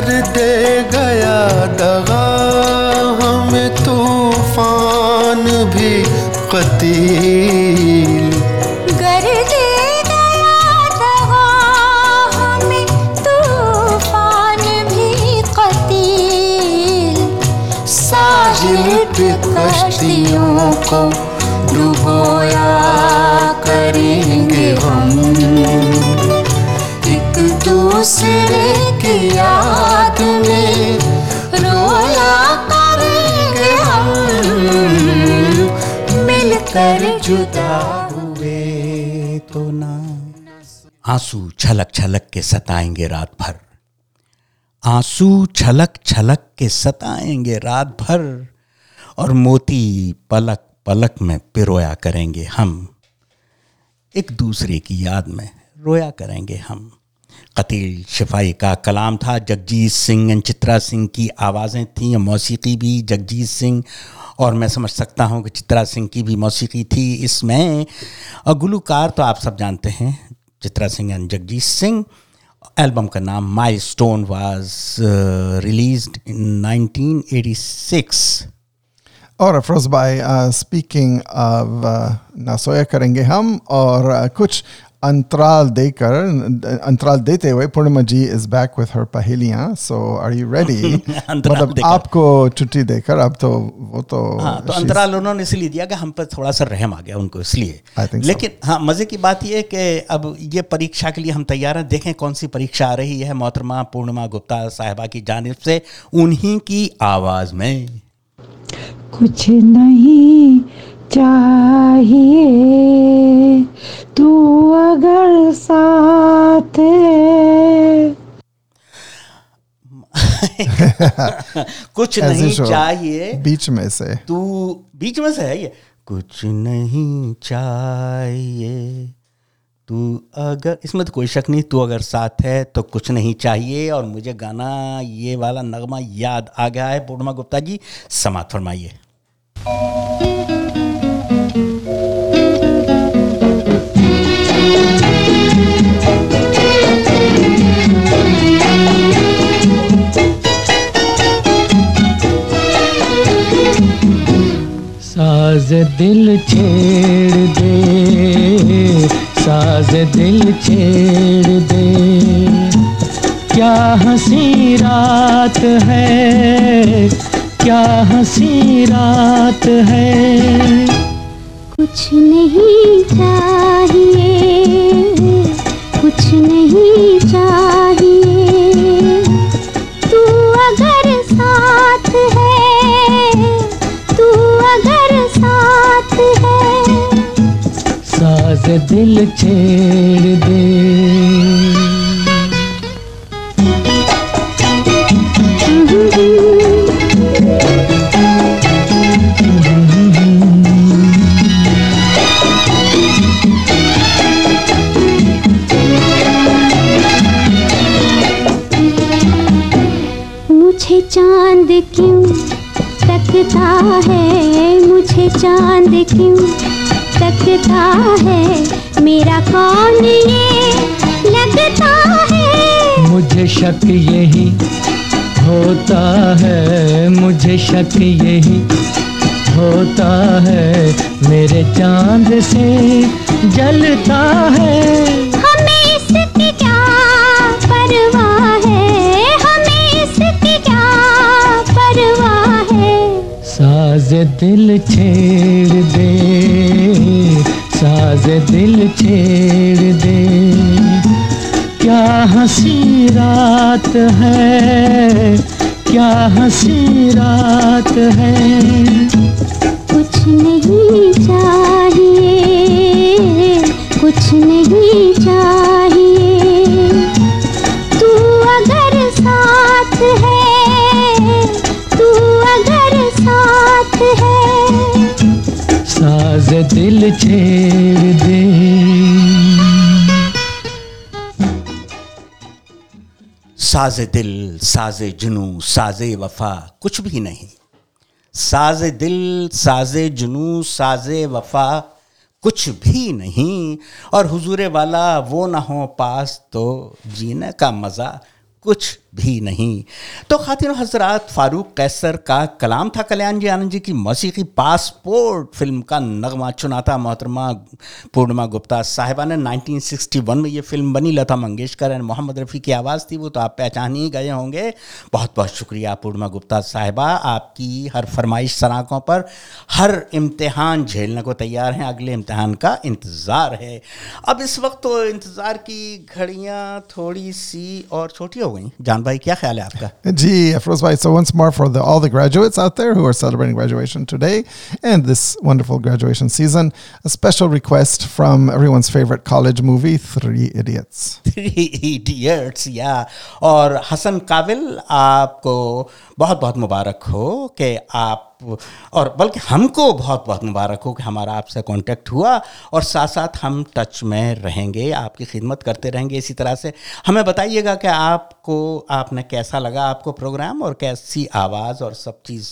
कर दे गया दगा। हम तूफ़ान भी कतील। कर दे गया दगा। हमें तूफ़ान भी कतील। साहिल पे कश्तियों को डुबोया करेंगे हम। एक दूसरे याद में, रोया करेंगे हम। मिलकर जुदा हुए तो ना। आँसू छलक छलक के सताएँगे रात भर। आँसू छलक छलक के सताएँगे रात भर। और मोती पलक पलक में पिरोया करेंगे हम। एक दूसरे की याद में रोया करेंगे हम। कतील शिफाई का कलाम था। जगजीत सिंह एंड चित्रा सिंह की आवाज़ें थीं मौसीकी भी जगजीत सिंह। और मैं समझ सकता हूँ कि चित्रा सिंह की भी मौसीकी थी। इसमें गुलूकार तो आप सब जानते हैं चित्रा सिंह एंड जगजीत सिंह। एल्बम का नाम my stone was released in 1986 और अफरोज भाई स्पीकिंग ऑफ़ ना सोया करेंगे हम। और uh, कुछ अंतराल देकर अंतराल देते हुए Purnima ji is back with her पहेलियाँ सो आर यू रेडी मतलब आपको छुट्टी देकर अब तो वो तो हाँ तो अंतराल उन्होंने इसलिए दिया कि हम पर थोड़ा सा रहम आ गया उनको इसलिए। Think so. लेकिन हाँ मज़े की बात यह है कि अब ये परीक्षा के लिए हम तैयार हैं। देखें कौन सी परीक्षा आ रही है मोहतरमा पूर्णिमा गुप्ता साहिबा की जानिब से उन्हीं की आवाज़ में। कुछ नहीं चाहिए। तू अगर साथ कुछ नहीं चाहिए। बीच में से। तू बीच में से है ये? कुछ नहीं चाहिए। तू अगर इसमें तो कोई शक नहीं तू अगर साथ है तो कुछ नहीं चाहिए। और मुझे गाना ये वाला नगमा याद आ गया है। पूर्णिमा गुप्ता जी समाप्त फरमाइए। साज दिल छेड़ दे, साज दिल छेड़ दे। क्या हँसी रात है, क्या हँसी रात है? कुछ नहीं चाहिए, कुछ नहीं चाहिए। साज दिल छेड़ दे। मुझे चाँद क्यों तकता है? मुझे चाँद क्यों तकता है, मेरा कौन ये लगता है? मुझे शक यही होता है, मुझे शक यही होता है, मेरे चाँद से जलता है। साज दिल छेड़ दे, साज दिल छेड़ दे। क्या हँसी रात है, क्या हँसी रात है? कुछ नहीं चाहिए, कुछ नहीं चाहिए। दिल छेड़ दे। साजे दिल, साजे जुनू, साजे वफा, कुछ भी नहीं। साजे दिल, साजे जुनू, साजे वफा, कुछ भी नहीं। और हुजूरे वाला, वो ना हो पास तो जीने का मज़ा कुछ भी नहीं। तो खातिन हजरात फारूक कैसर का कलाम था कल्याण जी आनंद जी की मौसीकी पासपोर्ट फ़िल्म का नगमा चुना था मोहतरमा पूर्णिमा गुप्ता साहिबा ने 1961 में ये फ़िल्म बनी, लता मंगेशकर एंड मोहम्मद रफ़ी की आवाज़ थी, वो तो आप पहचान ही गए होंगे। बहुत बहुत शुक्रिया पूर्णिमा गुप्ता साहिबा, आपकी हर फरमाइश सराखों पर। हर इम्तहान झेलने को तैयार हैं, अगले इम्तहान का इंतज़ार है। अब इस वक्त तो इंतज़ार की घड़ियाँ थोड़ी सी और छोटी हो गई, जान भाई क्या ख्याल है आपका Gee, Afroz Bhai, so once more for the, all the graduates out there who are celebrating graduation today and this wonderful graduation season, a special request from everyone's favorite college movie, Three Idiots. Three idiots या और हसन काबिल आपको बहुत बहुत मुबारक हो कि आप और बल्कि हमको बहुत बहुत मुबारक हो कि हमारा आपसे कांटेक्ट हुआ और साथ साथ हम टच में रहेंगे, आपकी खिदमत करते रहेंगे इसी तरह से। हमें बताइएगा कि आपको, आपने कैसा लगा आपको प्रोग्राम और कैसी आवाज़ और सब चीज़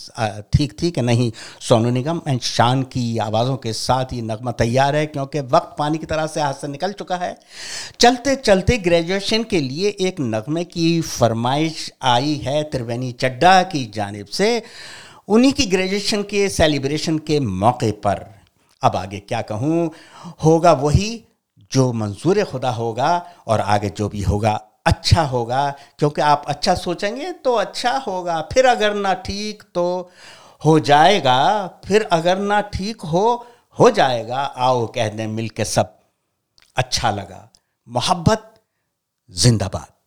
ठीक थी कि नहीं? सोनू निगम एंड शान की आवाज़ों के साथ ही नगमा तैयार है क्योंकि वक्त पानी की तरह से हाथ से निकल चुका है। चलते चलते ग्रेजुएशन के लिए एक नगमे की फरमाइश आई है त्रिवेणी चड्डा की जानब से। उन्हीं की ग्रेजुएशन के सेलिब्रेशन के मौके पर। अब आगे क्या कहूँ? होगा वही जो मंजूर खुदा होगा और आगे जो भी होगा अच्छा होगा। क्योंकि आप अच्छा सोचेंगे तो अच्छा होगा। फिर अगर ना ठीक तो हो जाएगा। फिर अगर ना ठीक हो हो जाएगा। आओ कह दें मिल के सब अच्छा लगा। मोहब्बत, जिंदाबाद।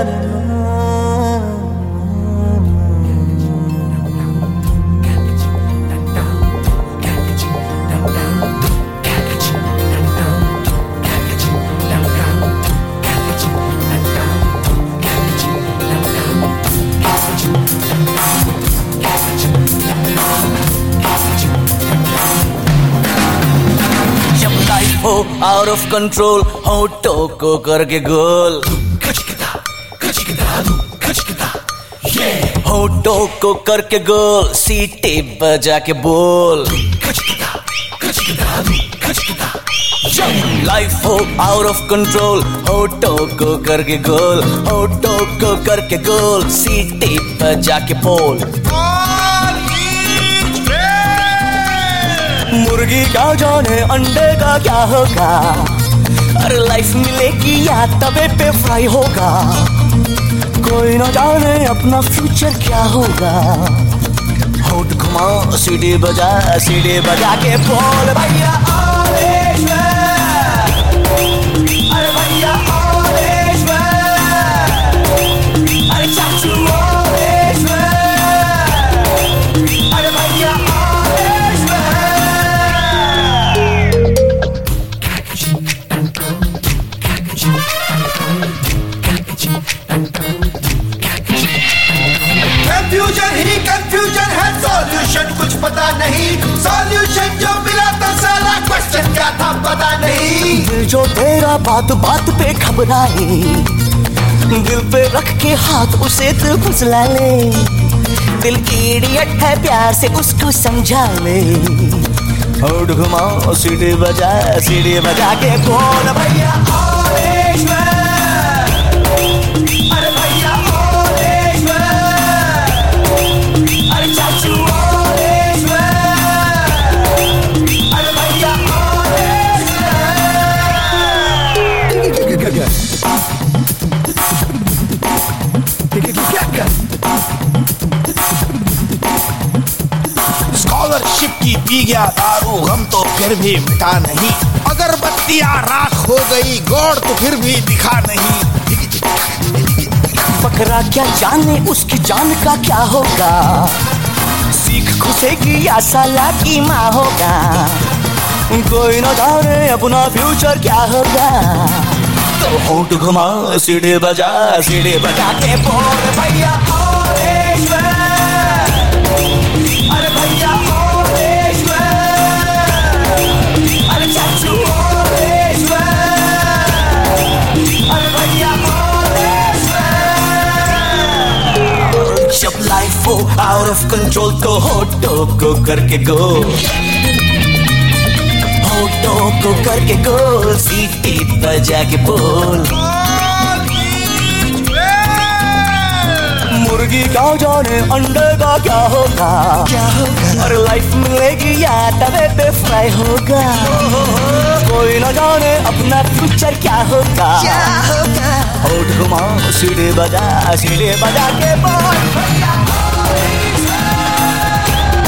जब हो आउट ऑफ़ कंट्रोल होटो को करके गोल। होटो को करके गोल। सीटे बजा के बोल लाइफ हो आउट ऑफ़ कंट्रोल होटो को करके गोल। होटो को करके गोल। सीटे बजा के बोल। मुर्गी क्या जाने अंडे का क्या होगा? अरे लाइफ मिलेगी या तबे पे फ्राई होगा? कोई ना जाने अपना फ्यूचर क्या होगा? होट घुमाओ सीढ़ी बजा सीढ़ी बजा के बोल, भैया पता नहीं। सॉल्यूशन जो मिला तो साला क्वेश्चन क्या था पता नहीं। दिल जो तेरा बात बात पे घबराए। दिल पे रख के हाथ उसे तो फुसला ले। दिल इडियट है प्यार से उसको समझा ले। होठ घुमाओ सीढ़ी बजा सीढ़ी बजा के बोल, भैया पी गया दारू, हम तो फिर भी मिटा नहीं। अगरबत्तियाँ राख हो गई गौड़ तो फिर भी दिखा नहीं। बकरा क्या जाने, उसकी जान का क्या होगा? सीख खुसेगी या साला की माँ होगा? कोई ना जाने अपना फ्यूचर क्या होगा? तो होठ घुमा, सीढ़ी बजा सीढ़ी बजा के बोल, भैया ऑफ़ कंट्रोल तो होटो को करके गो होटो को करके गो सीटी बजा के बोल. मुर्गी का जाने अंडे का क्या होगा? क्या होगा? और लाइफ मिलेगी या तवे पे फ्राई होगा? कोई न जाने अपना फ्यूचर क्या होगा? क्या होगा? होठ घुमाओ सीढ़ी बजा सीढ़ी बजा के बोल.